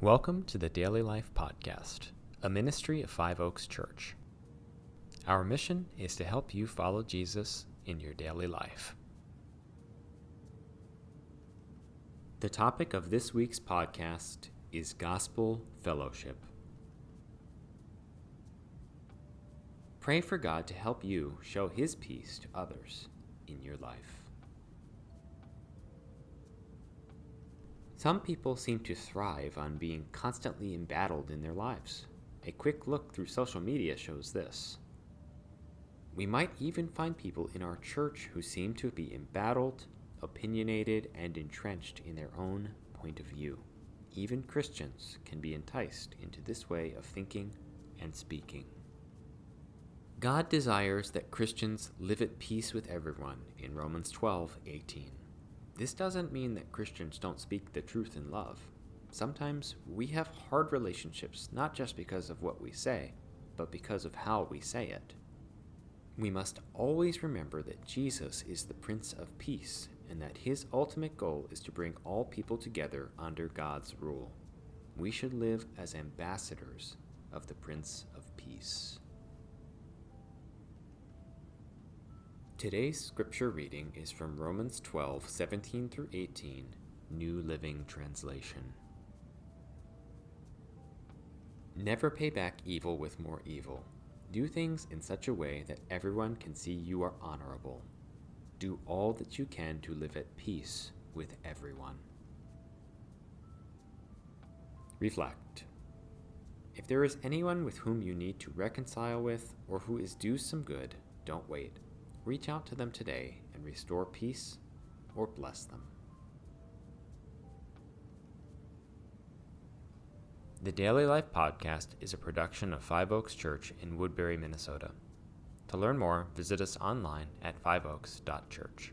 Welcome to the Daily Life Podcast, a ministry of Five Oaks Church. Our mission is to help you follow Jesus in your daily life. The topic of this week's podcast is Gospel Fellowship. Pray for God to help you show His peace to others in your life. Some people seem to thrive on being constantly embattled in their lives. A quick look through social media shows this. We might even find people in our church who seem to be embattled, opinionated, and entrenched in their own point of view. Even Christians can be enticed into this way of thinking and speaking. God desires that Christians live at peace with everyone in Romans 12:18. This doesn't mean that Christians don't speak the truth in love. Sometimes we have hard relationships not just because of what we say, but because of how we say it. We must always remember that Jesus is the Prince of Peace and that his ultimate goal is to bring all people together under God's rule. We should live as ambassadors of the Prince of Peace. Today's scripture reading is from Romans 12, 17 through 18, New Living Translation. Never pay back evil with more evil. Do things in such a way that everyone can see you are honorable. Do all that you can to live at peace with everyone. Reflect. If there is anyone with whom you need to reconcile with or who is due some good, don't wait reach out to them today and restore peace or bless them. The Daily Life Podcast is a production of Five Oaks Church in Woodbury, Minnesota. To learn more, visit us online at fiveoaks.church.